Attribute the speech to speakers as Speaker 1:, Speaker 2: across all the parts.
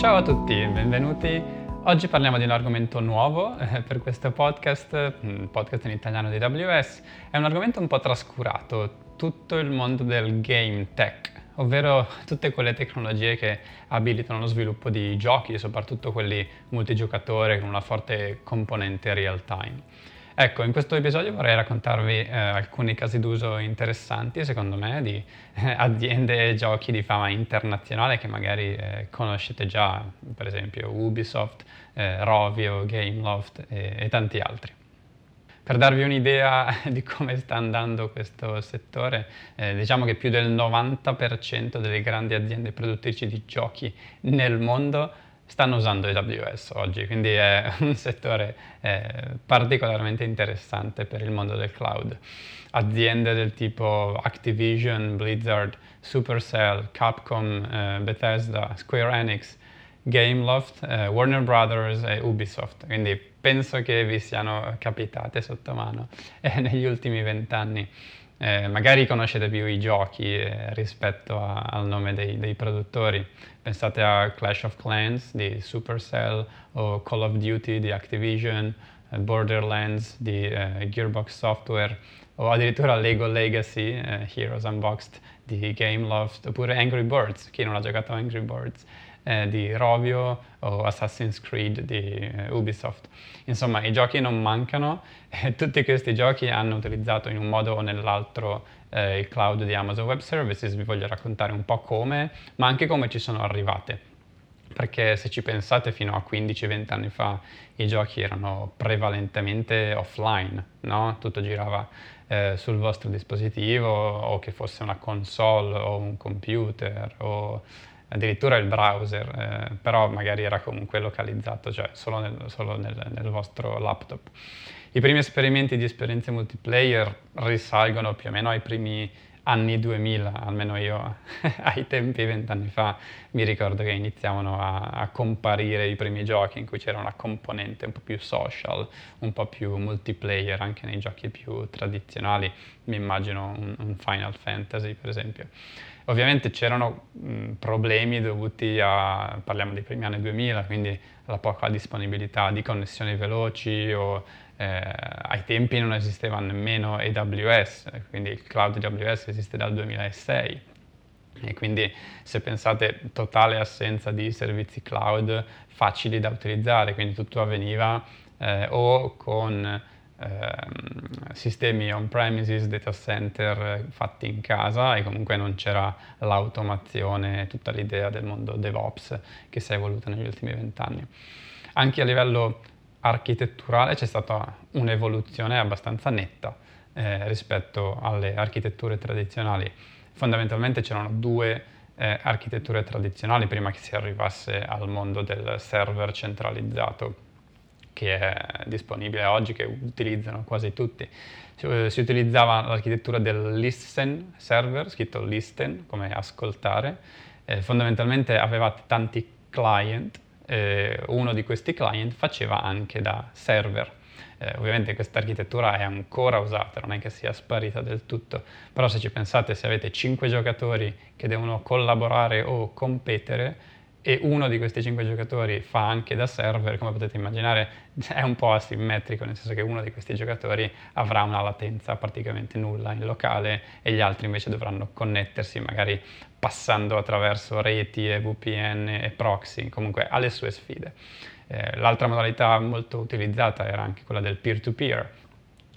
Speaker 1: Ciao a tutti, benvenuti. Oggi parliamo di un argomento nuovo eh, per questo podcast, un podcast in italiano di AWS. È un argomento un po' trascurato, tutto il mondo del game tech, ovvero tutte quelle tecnologie che abilitano lo sviluppo di giochi, soprattutto quelli multigiocatore con una forte componente real time. Ecco, in questo episodio vorrei raccontarvi eh, alcuni casi d'uso interessanti, secondo me, di eh, aziende e giochi di fama internazionale che magari eh, conoscete già, per esempio Ubisoft, eh, Rovio, Gameloft e, e tanti altri. Per darvi un'idea di come sta andando questo settore, eh, diciamo che più del 90% delle grandi aziende produttrici di giochi nel mondo stanno usando AWS oggi, quindi è un settore eh, particolarmente interessante per il mondo del cloud. Aziende del tipo Activision, Blizzard, Supercell, Capcom, eh, Bethesda, Square Enix, Gameloft, eh, Warner Brothers e Ubisoft, quindi penso che vi siano capitate sotto mano eh, negli ultimi vent'anni. Eh, magari conoscete più i giochi eh, rispetto a, al nome dei, dei, produttori. Pensate a Clash of Clans di Supercell o Call of Duty di Activision, eh, Borderlands di eh, Gearbox Software o addirittura Lego Legacy, eh, Heroes Unboxed di Gameloft oppure Angry Birds, chi non ha giocato a Angry Birds eh, di Rovio o Assassin's Creed di eh, Ubisoft. Insomma, i giochi non mancano e tutti questi giochi hanno utilizzato in un modo o nell'altro eh, il cloud di Amazon Web Services, vi voglio raccontare un po' come, ma anche come ci sono arrivate. Perché se ci pensate fino a 15-20 anni fa i giochi erano prevalentemente offline, no? tutto girava eh, sul vostro dispositivo o che fosse una console o un computer o addirittura il browser, eh, però magari era comunque localizzato, cioè solo, nel, solo nel, nel, vostro laptop. I primi esperimenti di esperienze multiplayer risalgono più o meno ai primi anni 2000, almeno io ai tempi vent'anni fa mi ricordo che iniziavano a, a, comparire i primi giochi in cui c'era una componente un po' più social, un po' più multiplayer anche nei giochi più tradizionali, mi immagino un, un Final Fantasy per esempio. Ovviamente c'erano mh, problemi dovuti a, parliamo dei primi anni 2000, quindi alla poca disponibilità di connessioni veloci o eh, ai tempi non esisteva nemmeno AWS, quindi il cloud AWS esiste dal 2006 e quindi se pensate totale assenza di servizi cloud facili da utilizzare, quindi tutto avveniva eh, o con Ehm, sistemi on-premises, data center fatti in casa e comunque non c'era l'automazione, tutta l'idea del mondo DevOps che si è evoluta negli ultimi vent'anni. Anche a livello architetturale c'è stata un'evoluzione abbastanza netta eh, rispetto alle architetture tradizionali. Fondamentalmente c'erano due eh, architetture tradizionali prima che si arrivasse al mondo del server centralizzato che è disponibile oggi, che utilizzano quasi tutti. Si, si utilizzava l'architettura del listen server, scritto listen, come ascoltare, eh, fondamentalmente aveva tanti client, eh, uno di questi client faceva anche da server. Eh, ovviamente questa architettura è ancora usata, non è che sia sparita del tutto, però se ci pensate, se avete 5 giocatori che devono collaborare o competere, e uno di questi cinque giocatori fa anche da server, come potete immaginare è un po' asimmetrico, nel senso che uno di questi giocatori avrà una latenza praticamente nulla in locale e gli altri invece dovranno connettersi magari passando attraverso reti e VPN e proxy, comunque ha le sue sfide. Eh, l'altra modalità molto utilizzata era anche quella del peer-to-peer,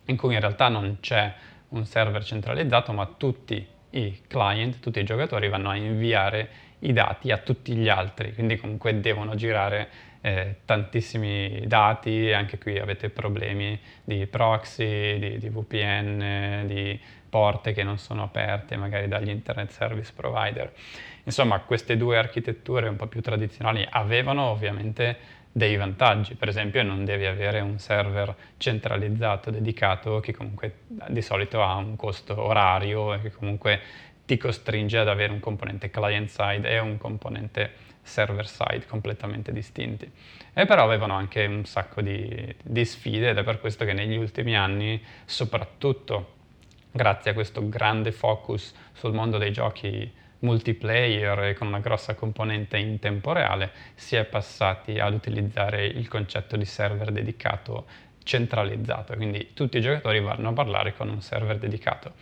Speaker 1: in cui in realtà non c'è un server centralizzato, ma tutti i client, tutti i giocatori vanno a inviare i dati a tutti gli altri, quindi comunque devono girare eh, tantissimi dati, anche qui avete problemi di proxy, di, di, VPN, di porte che non sono aperte magari dagli internet service provider. Insomma, queste due architetture un po' più tradizionali avevano ovviamente dei vantaggi, per esempio non devi avere un server centralizzato dedicato che comunque di solito ha un costo orario e che comunque ti costringe ad avere un componente client side e un componente server side completamente distinti. E però avevano anche un sacco di, di sfide ed è per questo che negli ultimi anni, soprattutto grazie a questo grande focus sul mondo dei giochi multiplayer e con una grossa componente in tempo reale, si è passati ad utilizzare il concetto di server dedicato centralizzato, quindi tutti i giocatori vanno a parlare con un server dedicato.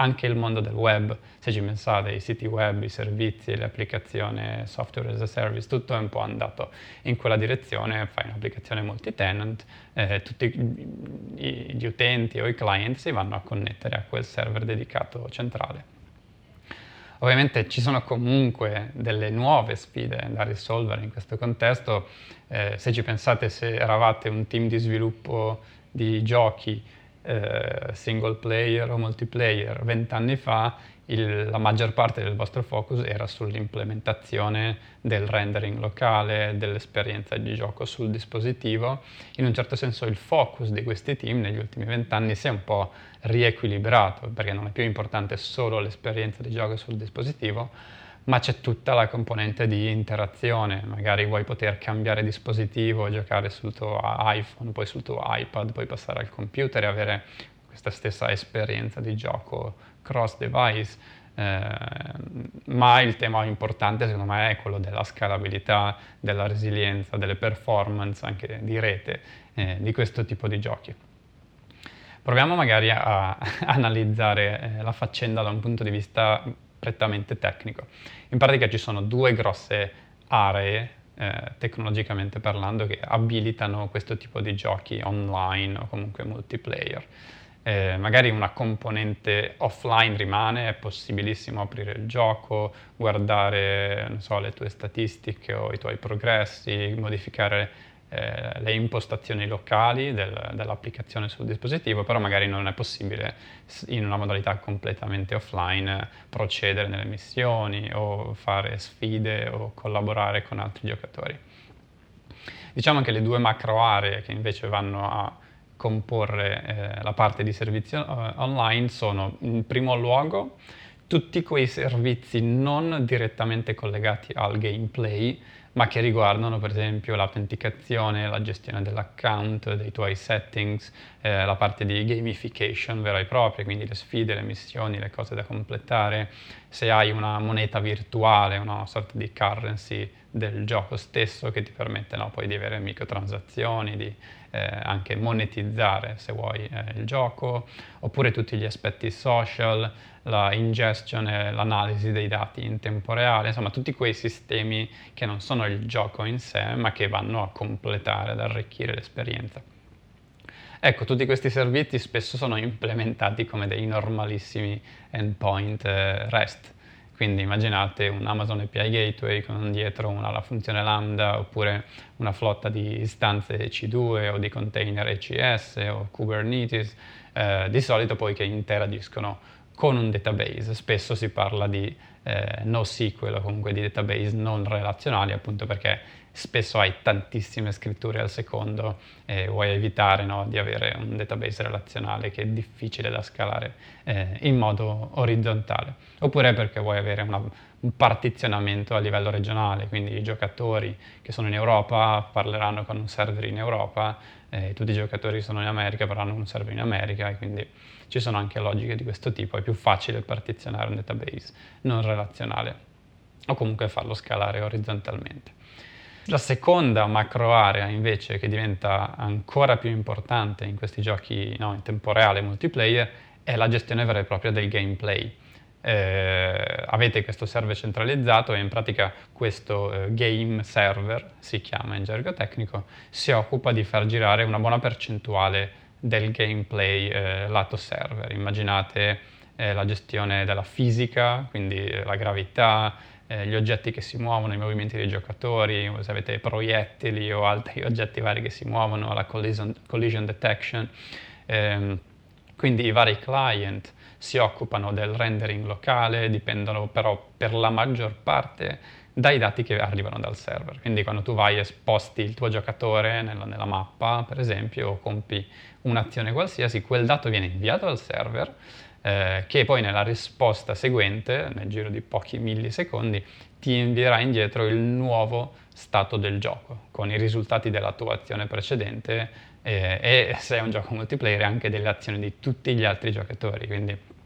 Speaker 1: Anche il mondo del web, se ci pensate, i siti web, i servizi, le applicazioni, software as a service, tutto è un po' andato in quella direzione, fai un'applicazione multi-tenant, eh, tutti gli utenti o i client si vanno a connettere a quel server dedicato centrale. Ovviamente ci sono comunque delle nuove sfide da risolvere in questo contesto. Eh, se ci pensate, se eravate un team di sviluppo di giochi eh, single player o multiplayer vent'anni fa, il, la maggior parte del vostro focus era sull'implementazione del rendering locale, dell'esperienza di gioco sul dispositivo. In un certo senso il focus di questi team negli ultimi vent'anni si è un po' riequilibrato, perché non è più importante solo l'esperienza di gioco sul dispositivo, ma c'è tutta la componente di interazione, magari vuoi poter cambiare dispositivo, giocare sul tuo iPhone, poi sul tuo iPad, poi passare al computer e avere questa stessa esperienza di gioco cross device. Eh, ma il tema importante secondo me è quello della scalabilità, della resilienza, delle performance anche di rete eh, di questo tipo di giochi. Proviamo magari a, analizzare eh, la faccenda da un punto di vista prettamente tecnico. In pratica ci sono due grosse aree eh, tecnologicamente parlando che abilitano questo tipo di giochi online o comunque multiplayer. Eh, magari una componente offline rimane, è possibilissimo aprire il gioco, guardare so, le tue statistiche o i tuoi progressi, modificare eh, le impostazioni locali del, dell'applicazione sul dispositivo, però magari non è possibile in una modalità completamente offline procedere nelle missioni o fare sfide o collaborare con altri giocatori. Diciamo che le due macro aree che invece vanno a comporre eh, la parte di servizio eh, online sono in primo luogo tutti quei servizi non direttamente collegati al gameplay, ma che riguardano per esempio l'autenticazione, la gestione dell'account, dei tuoi settings, eh, la parte di gamification vera e propria, quindi le sfide, le missioni, le cose da completare, se hai una moneta virtuale, una sorta di currency del gioco stesso che ti permette no, poi di avere microtransazioni, di eh, anche monetizzare se vuoi eh, il gioco, oppure tutti gli aspetti social, la ingestion e l'analisi dei dati in tempo reale, insomma tutti quei sistemi che non sono il gioco in sé ma che vanno a completare, ad arricchire l'esperienza. Ecco, tutti questi servizi spesso sono implementati come dei normalissimi endpoint eh, REST, quindi immaginate un Amazon API Gateway con dietro una, funzione Lambda oppure una flotta di istanze C2 o di container ECS o Kubernetes, eh, di solito poi che interagiscono con un database. Spesso si parla di eh, NoSQL o comunque di database non relazionali appunto perché spesso hai tantissime scritture al secondo e vuoi evitare no, di avere un database relazionale che è difficile da scalare eh, in modo orizzontale. Oppure perché vuoi avere una, un partizionamento a livello regionale, quindi i giocatori che sono in Europa parleranno con un server in Europa, eh, tutti i giocatori che sono in America parleranno con un server in America e quindi ci sono anche logiche di questo tipo, è più facile partizionare un database non relazionale o comunque farlo scalare orizzontalmente. La seconda macro area invece che diventa ancora più importante in questi giochi no, in tempo reale multiplayer è la gestione vera e propria del gameplay. Eh, avete questo server centralizzato e in pratica questo eh, game server, si chiama in gergo tecnico, si occupa di far girare una buona percentuale del gameplay eh, lato server. Immaginate eh, la gestione della fisica, quindi la gravità, eh, gli oggetti che si muovono, i movimenti dei giocatori, se avete proiettili o altri oggetti vari che si muovono, la collision, collision detection. Eh, quindi i vari client si occupano del rendering locale, dipendono però per la maggior parte dai dati che arrivano dal server. Quindi quando tu vai e sposti il tuo giocatore nella, nella mappa, per esempio, o compi un'azione qualsiasi, quel dato viene inviato al server eh, che poi nella risposta seguente, nel giro di pochi millisecondi, ti invierà indietro il nuovo stato del gioco, con i risultati della tua azione precedente eh, e se è un gioco multiplayer anche delle azioni di tutti gli altri giocatori. Quindi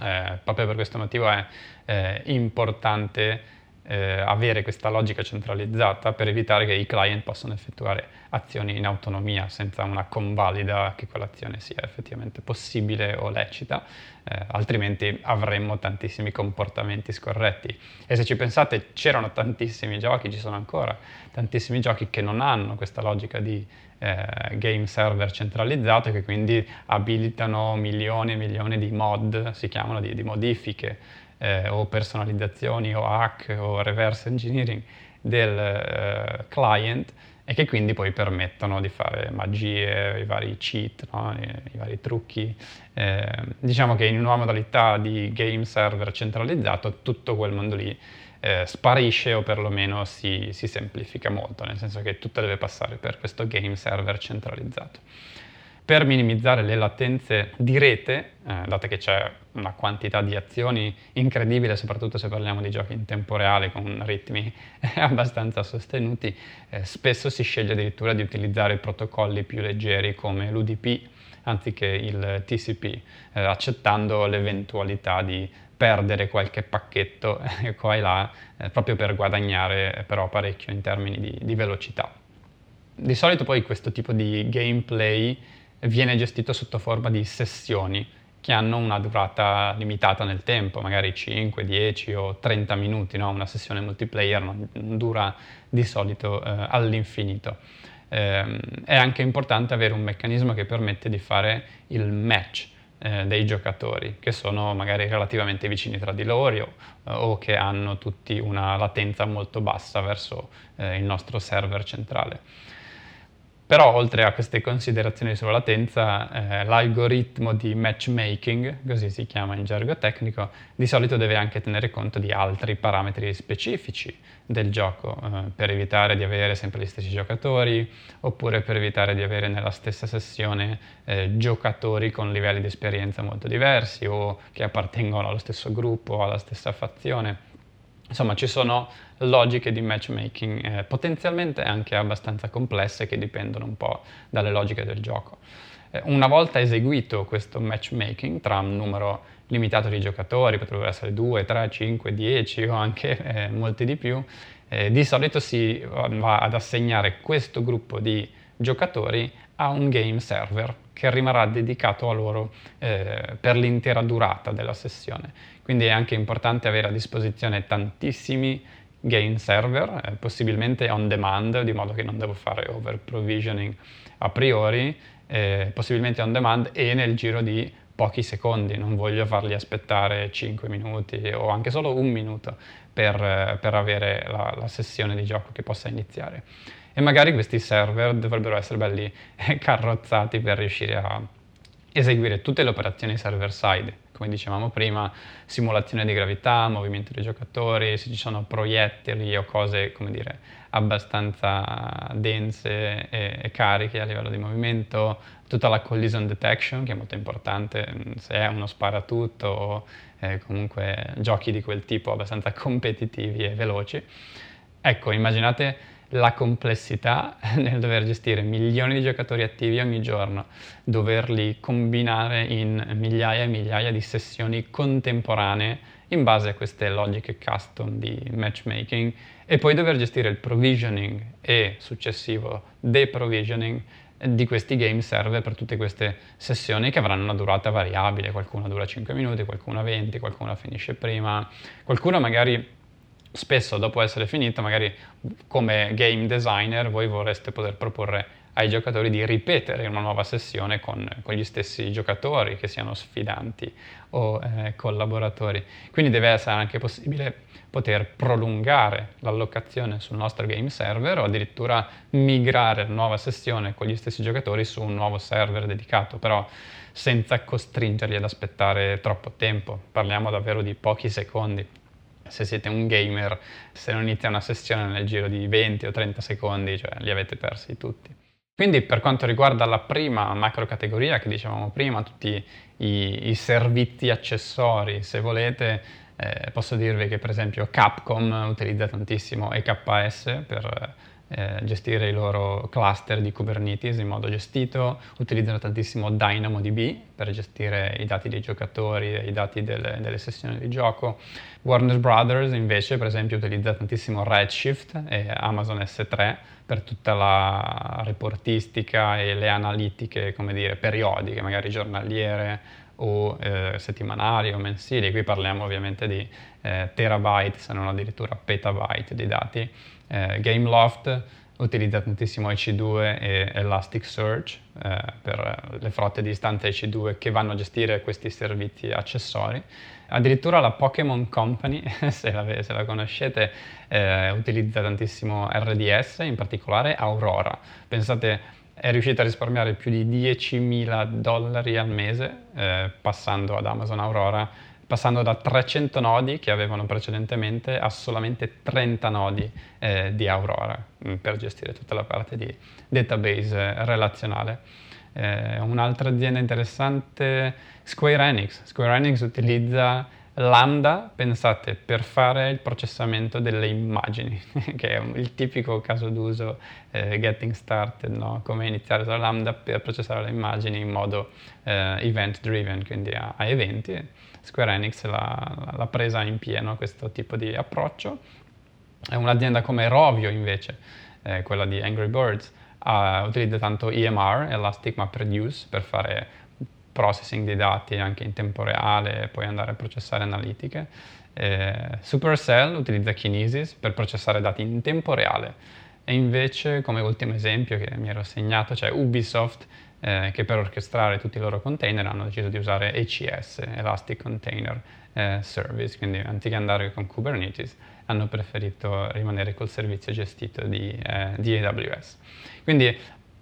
Speaker 1: Eh, proprio per questo motivo è eh, importante eh, avere questa logica centralizzata per evitare che i client possano effettuare azioni in autonomia senza una convalida che quell'azione sia effettivamente possibile o lecita, eh, altrimenti avremmo tantissimi comportamenti scorretti. E se ci pensate c'erano tantissimi giochi, ci sono ancora tantissimi giochi che non hanno questa logica di eh, game server centralizzato che quindi abilitano milioni e milioni di mod, si chiamano di, di modifiche eh, o personalizzazioni o hack o reverse engineering del eh, client e che quindi poi permettono di fare magie, i vari cheat, no? I, I, vari trucchi. Eh, diciamo che in una modalità di game server centralizzato tutto quel mondo lì eh, sparisce o perlomeno si, si semplifica molto, nel senso che tutto deve passare per questo game server centralizzato per minimizzare le latenze di rete, eh, dato che c'è una quantità di azioni incredibile, soprattutto se parliamo di giochi in tempo reale con ritmi abbastanza sostenuti, eh, spesso si sceglie addirittura di utilizzare protocolli più leggeri come l'UDP anziché il TCP, eh, accettando l'eventualità di perdere qualche pacchetto qua e là, eh, proprio per guadagnare però parecchio in termini di, di velocità. Di solito poi questo tipo di gameplay viene gestito sotto forma di sessioni che hanno una durata limitata nel tempo, magari 5, 10 o 30 minuti, no? una sessione multiplayer non dura di solito eh, all'infinito. Eh, è anche importante avere un meccanismo che permette di fare il match eh, dei giocatori, che sono magari relativamente vicini tra di loro o, o che hanno tutti una latenza molto bassa verso eh, il nostro server centrale. Però oltre a queste considerazioni sulla latenza, eh, l'algoritmo di matchmaking, così si chiama in gergo tecnico, di solito deve anche tenere conto di altri parametri specifici del gioco, eh, per evitare di avere sempre gli stessi giocatori, oppure per evitare di avere nella stessa sessione eh, giocatori con livelli di esperienza molto diversi o che appartengono allo stesso gruppo alla stessa fazione. Insomma, ci sono logiche di matchmaking eh, potenzialmente anche abbastanza complesse che dipendono un po' dalle logiche del gioco. Eh, una volta eseguito questo matchmaking tra un numero limitato di giocatori, potrebbero essere 2, 3, 5, 10 o anche eh, molti di più, eh, di solito si va ad assegnare questo gruppo di giocatori a un game server che rimarrà dedicato a loro eh, per l'intera durata della sessione. Quindi è anche importante avere a disposizione tantissimi game server, eh, possibilmente on demand, di modo che non devo fare over provisioning a priori, eh, possibilmente on demand e nel giro di pochi secondi, non voglio farli aspettare 5 minuti o anche solo un minuto per, per avere la, la, sessione di gioco che possa iniziare. E magari questi server dovrebbero essere belli carrozzati per riuscire a eseguire tutte le operazioni server side, come dicevamo prima, simulazione di gravità, movimento dei giocatori, se ci sono proiettili o cose, come dire, abbastanza dense e, e cariche a livello di movimento, tutta la collision detection che è molto importante, se è uno sparatutto o eh, comunque giochi di quel tipo abbastanza competitivi e veloci. Ecco, immaginate la complessità nel dover gestire milioni di giocatori attivi ogni giorno, doverli combinare in migliaia e migliaia di sessioni contemporanee in base a queste logiche custom di matchmaking e poi dover gestire il provisioning e successivo deprovisioning di questi game server per tutte queste sessioni che avranno una durata variabile, qualcuna dura 5 minuti, qualcuna 20, qualcuna finisce prima, qualcuna magari spesso dopo essere finito, magari come game designer, voi vorreste poter proporre ai giocatori di ripetere una nuova sessione con, con gli stessi giocatori, che siano sfidanti o eh, collaboratori. Quindi deve essere anche possibile poter prolungare l'allocazione sul nostro game server o addirittura migrare la nuova sessione con gli stessi giocatori su un nuovo server dedicato, però senza costringerli ad aspettare troppo tempo. Parliamo davvero di pochi secondi se siete un gamer, se non inizia una sessione nel giro di 20 o 30 secondi, cioè li avete persi tutti. Quindi per quanto riguarda la prima macro categoria che dicevamo prima, tutti i, i servizi accessori, se volete, eh, posso dirvi che per esempio Capcom utilizza tantissimo EKS per eh, gestire i loro cluster di Kubernetes in modo gestito, utilizzano tantissimo DynamoDB per gestire i dati dei giocatori i dati delle, delle, sessioni di gioco. Warner Brothers invece per esempio utilizza tantissimo Redshift e Amazon S3 per tutta la reportistica e le analitiche, come dire, periodiche, magari giornaliere o eh, settimanali o mensili. Qui parliamo ovviamente di eh, terabyte, se non addirittura petabyte di dati eh, Gameloft utilizza tantissimo EC2 e Elasticsearch eh, per le frotte di istanze EC2 che vanno a gestire questi servizi accessori. Addirittura la Pokémon Company, se la, se la conoscete, eh, utilizza tantissimo RDS, in particolare Aurora. Pensate, è riuscita a risparmiare più di 10.000 dollari al mese eh, passando ad Amazon Aurora passando da 300 nodi che avevano precedentemente a solamente 30 nodi eh, di Aurora mm, per gestire tutta la parte di database relazionale. Eh, un'altra azienda interessante, Square Enix. Square Enix utilizza Lambda, pensate, per fare il processamento delle immagini, che è il tipico caso d'uso eh, getting started, no? come iniziare da Lambda per processare le immagini in modo eh, event driven, quindi a, a eventi. Square Enix l'ha, l'ha, presa in pieno questo tipo di approccio. Un'azienda come Rovio invece, eh, quella di Angry Birds, utilizza tanto EMR, Elastic Map Reduce, per fare processing dei dati anche in tempo reale e poi andare a processare analitiche. Eh, Supercell utilizza Kinesis per processare dati in tempo reale. E invece, come ultimo esempio che mi ero segnato, c'è Ubisoft eh, che per orchestrare tutti i loro container hanno deciso di usare ECS, Elastic Container eh, Service, quindi anziché andare con Kubernetes hanno preferito rimanere col servizio gestito di, eh, di AWS. Quindi,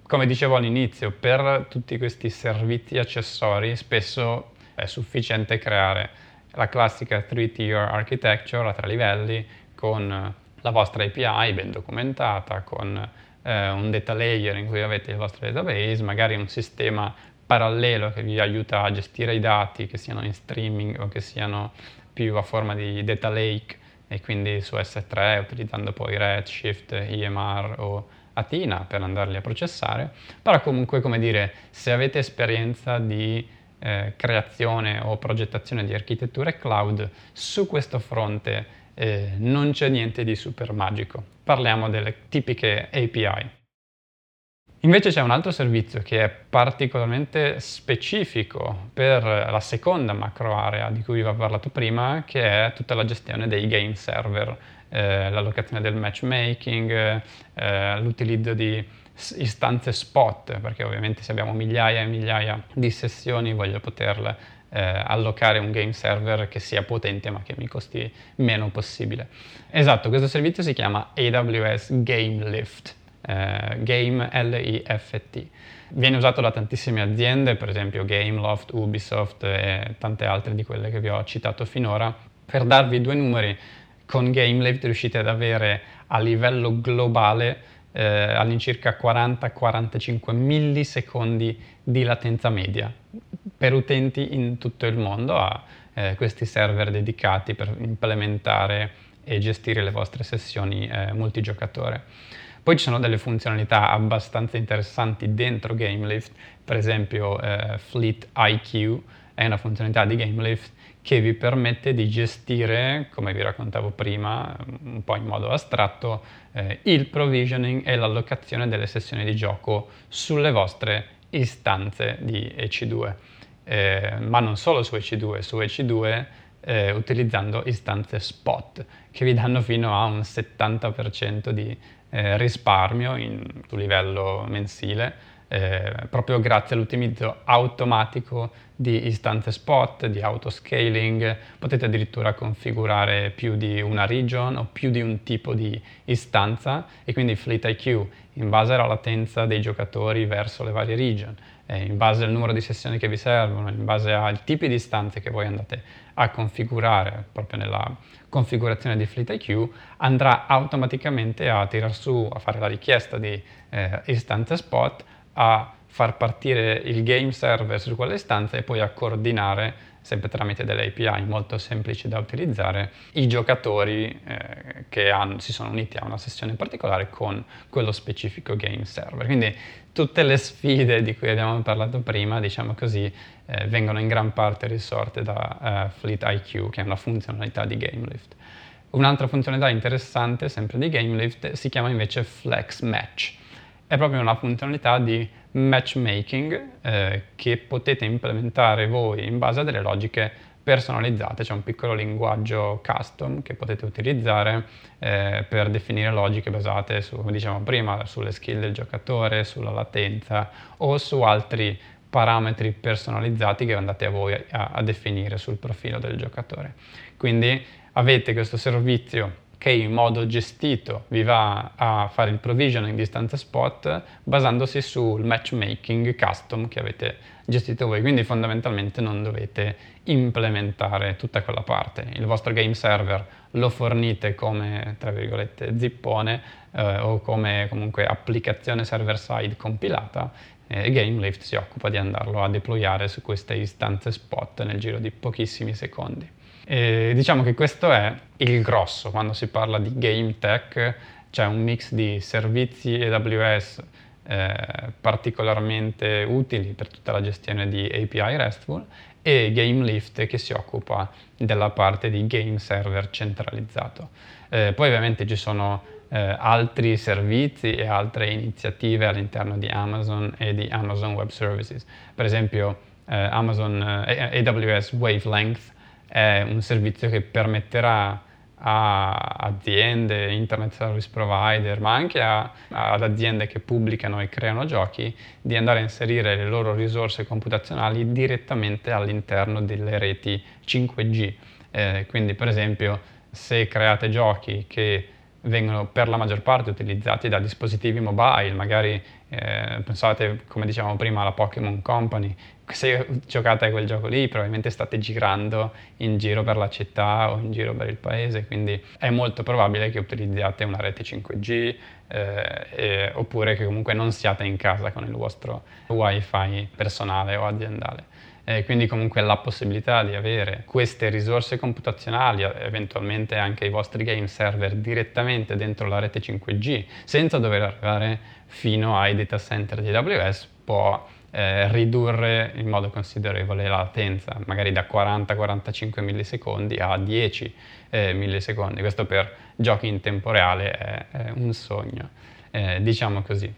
Speaker 1: come dicevo all'inizio, per tutti questi servizi accessori spesso è sufficiente creare la classica 3-tier architecture a tre livelli con la vostra API ben documentata, con eh, un data layer in cui avete il vostro database, magari un sistema parallelo che vi aiuta a gestire i dati, che siano in streaming o che siano più a forma di data lake e quindi su S3 utilizzando poi Redshift, EMR o Athena per andarli a processare, però comunque come dire, se avete esperienza di eh, creazione o progettazione di architetture cloud, su questo fronte eh, non c'è niente di super magico. Parliamo delle tipiche API. Invece c'è un altro servizio che è particolarmente specifico per la seconda macro area di cui vi ho parlato prima, che è tutta la gestione dei game server, eh, l'allocazione del matchmaking, eh, l'utilizzo di istanze spot, perché ovviamente se abbiamo migliaia e migliaia di sessioni voglio poterle eh, allocare un game server che sia potente ma che mi costi meno possibile. Esatto, questo servizio si chiama AWS Game Lift, eh, Game L-I-F-T. Viene usato da tantissime aziende, per esempio Gameloft, Ubisoft e tante altre di quelle che vi ho citato finora. Per darvi due numeri, con GameLift riuscite ad avere a livello globale eh, all'incirca 40-45 millisecondi di latenza media per utenti in tutto il mondo a eh, questi server dedicati per implementare e gestire le vostre sessioni eh, multigiocatore. Poi ci sono delle funzionalità abbastanza interessanti dentro GameLift, per esempio eh, Fleet IQ è una funzionalità di GameLift che vi permette di gestire, come vi raccontavo prima, un po' in modo astratto, eh, il provisioning e l'allocazione delle sessioni di gioco sulle vostre istanze di EC2 eh, ma non solo su EC2, su EC2 eh, utilizzando istanze spot che vi danno fino a un 70% di eh, risparmio in, su livello mensile eh, proprio grazie all'utilizzo automatico di istanze spot, di autoscaling, potete addirittura configurare più di una region o più di un tipo di istanza e quindi Fleet IQ in base alla latenza dei giocatori verso le varie region eh, in base al numero di sessioni che vi servono, in base ai tipi di istanze che voi andate a configurare proprio nella configurazione di Fleet IQ, andrà automaticamente a tirar su, a fare la richiesta di eh, istanze spot, a far partire il game server su quella istanza e poi a coordinare sempre tramite delle API molto semplici da utilizzare, i giocatori eh, che hanno, si sono uniti a una sessione particolare con quello specifico game server. Quindi tutte le sfide di cui abbiamo parlato prima, diciamo così, eh, vengono in gran parte risorte da uh, Fleet IQ, che è una funzionalità di GameLift. Un'altra funzionalità interessante, sempre di GameLift, si chiama invece Flex Match. È proprio una funzionalità di matchmaking eh, che potete implementare voi in base a delle logiche personalizzate, c'è un piccolo linguaggio custom che potete utilizzare eh, per definire logiche basate su, come dicevamo prima, sulle skill del giocatore, sulla latenza o su altri parametri personalizzati che andate a voi a, a definire sul profilo del giocatore. Quindi avete questo servizio che in modo gestito vi va a fare il provisioning di stanze spot basandosi sul matchmaking custom che avete gestito voi, quindi fondamentalmente non dovete implementare tutta quella parte. Il vostro game server lo fornite come, tra virgolette, zippone eh, o come comunque applicazione server-side compilata e GameLift si occupa di andarlo a deployare su queste istanze spot nel giro di pochissimi secondi. E diciamo che questo è il grosso quando si parla di game tech, c'è un mix di servizi AWS eh, particolarmente utili per tutta la gestione di API RESTful e GameLift che si occupa della parte di game server centralizzato. Eh, poi ovviamente ci sono eh, altri servizi e altre iniziative all'interno di Amazon e di Amazon Web Services. Per esempio eh, Amazon eh, AWS Wavelength è un servizio che permetterà a aziende, internet service provider, ma anche a, ad aziende che pubblicano e creano giochi, di andare a inserire le loro risorse computazionali direttamente all'interno delle reti 5G. Eh, quindi, per esempio, se create giochi che vengono per la maggior parte utilizzati da dispositivi mobile, magari eh, pensate, come dicevamo prima, alla Pokémon Company, se giocate a quel gioco lì probabilmente state girando in giro per la città o in giro per il paese, quindi è molto probabile che utilizziate una rete 5G eh, e, oppure che comunque non siate in casa con il vostro wifi personale o aziendale eh, quindi comunque la possibilità di avere queste risorse computazionali, eventualmente anche i vostri game server direttamente dentro la rete 5G, senza dover arrivare fino ai data center di AWS, può eh, ridurre in modo considerevole la latenza, magari da 40-45 millisecondi a 10 eh, millisecondi. Questo per giochi in tempo reale è, è un sogno, eh, diciamo così.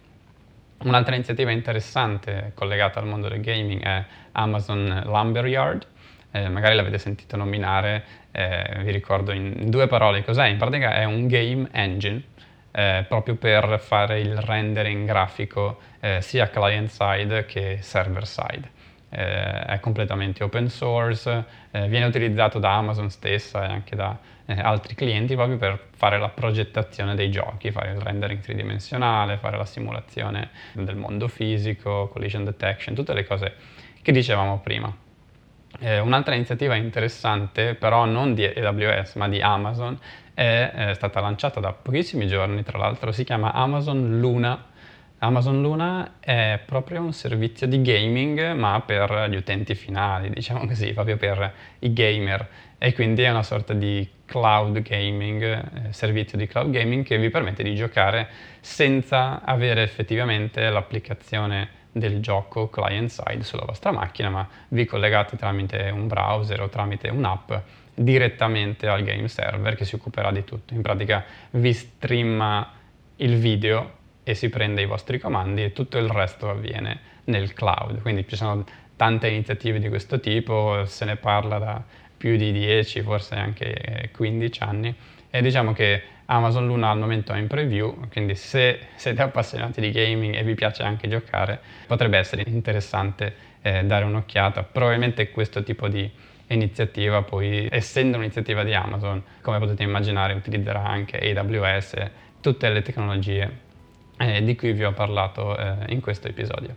Speaker 1: Un'altra iniziativa interessante collegata al mondo del gaming è Amazon Lumberyard, eh, magari l'avete sentito nominare, eh, vi ricordo in due parole cos'è, in pratica è un game engine eh, proprio per fare il rendering grafico eh, sia client side che server side. Eh, è completamente open source, eh, viene utilizzato da Amazon stessa e anche da altri clienti proprio per fare la progettazione dei giochi, fare il rendering tridimensionale, fare la simulazione del mondo fisico, collision detection, tutte le cose che dicevamo prima. Eh, un'altra iniziativa interessante, però non di AWS ma di Amazon, è, è stata lanciata da pochissimi giorni, tra l'altro si chiama Amazon Luna Amazon Luna è proprio un servizio di gaming, ma per gli utenti finali, diciamo così, proprio per i gamer. E quindi è una sorta di cloud gaming, eh, servizio di cloud gaming che vi permette di giocare senza avere effettivamente l'applicazione del gioco client side sulla vostra macchina, ma vi collegate tramite un browser o tramite un'app direttamente al game server che si occuperà di tutto. In pratica vi streama il video e si prende i vostri comandi e tutto il resto avviene nel cloud. Quindi ci sono tante iniziative di questo tipo, se ne parla da più di 10, forse anche 15 anni e diciamo che Amazon Luna al momento è in preview, quindi se siete appassionati di gaming e vi piace anche giocare, potrebbe essere interessante eh, dare un'occhiata. Probabilmente questo tipo di iniziativa poi, essendo un'iniziativa di Amazon, come potete immaginare, utilizzerà anche AWS, tutte le tecnologie eh, di cui vi ho parlato eh, in questo episodio.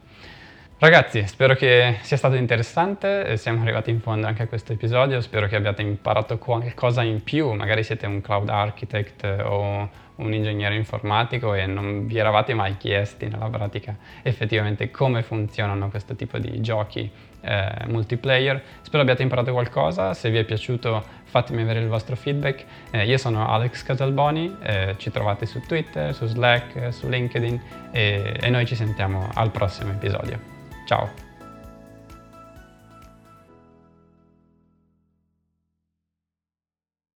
Speaker 1: Ragazzi, spero che sia stato interessante, siamo arrivati in fondo anche a questo episodio, spero che abbiate imparato qualcosa in più, magari siete un cloud architect o un ingegnere informatico e non vi eravate mai chiesti nella pratica effettivamente come funzionano questo tipo di giochi eh, multiplayer. Spero abbiate imparato qualcosa, se vi è piaciuto fatemi avere il vostro feedback. Eh, io sono Alex Casalboni, eh, ci trovate su Twitter, su Slack, su LinkedIn e, e noi ci sentiamo al prossimo episodio. Ciao!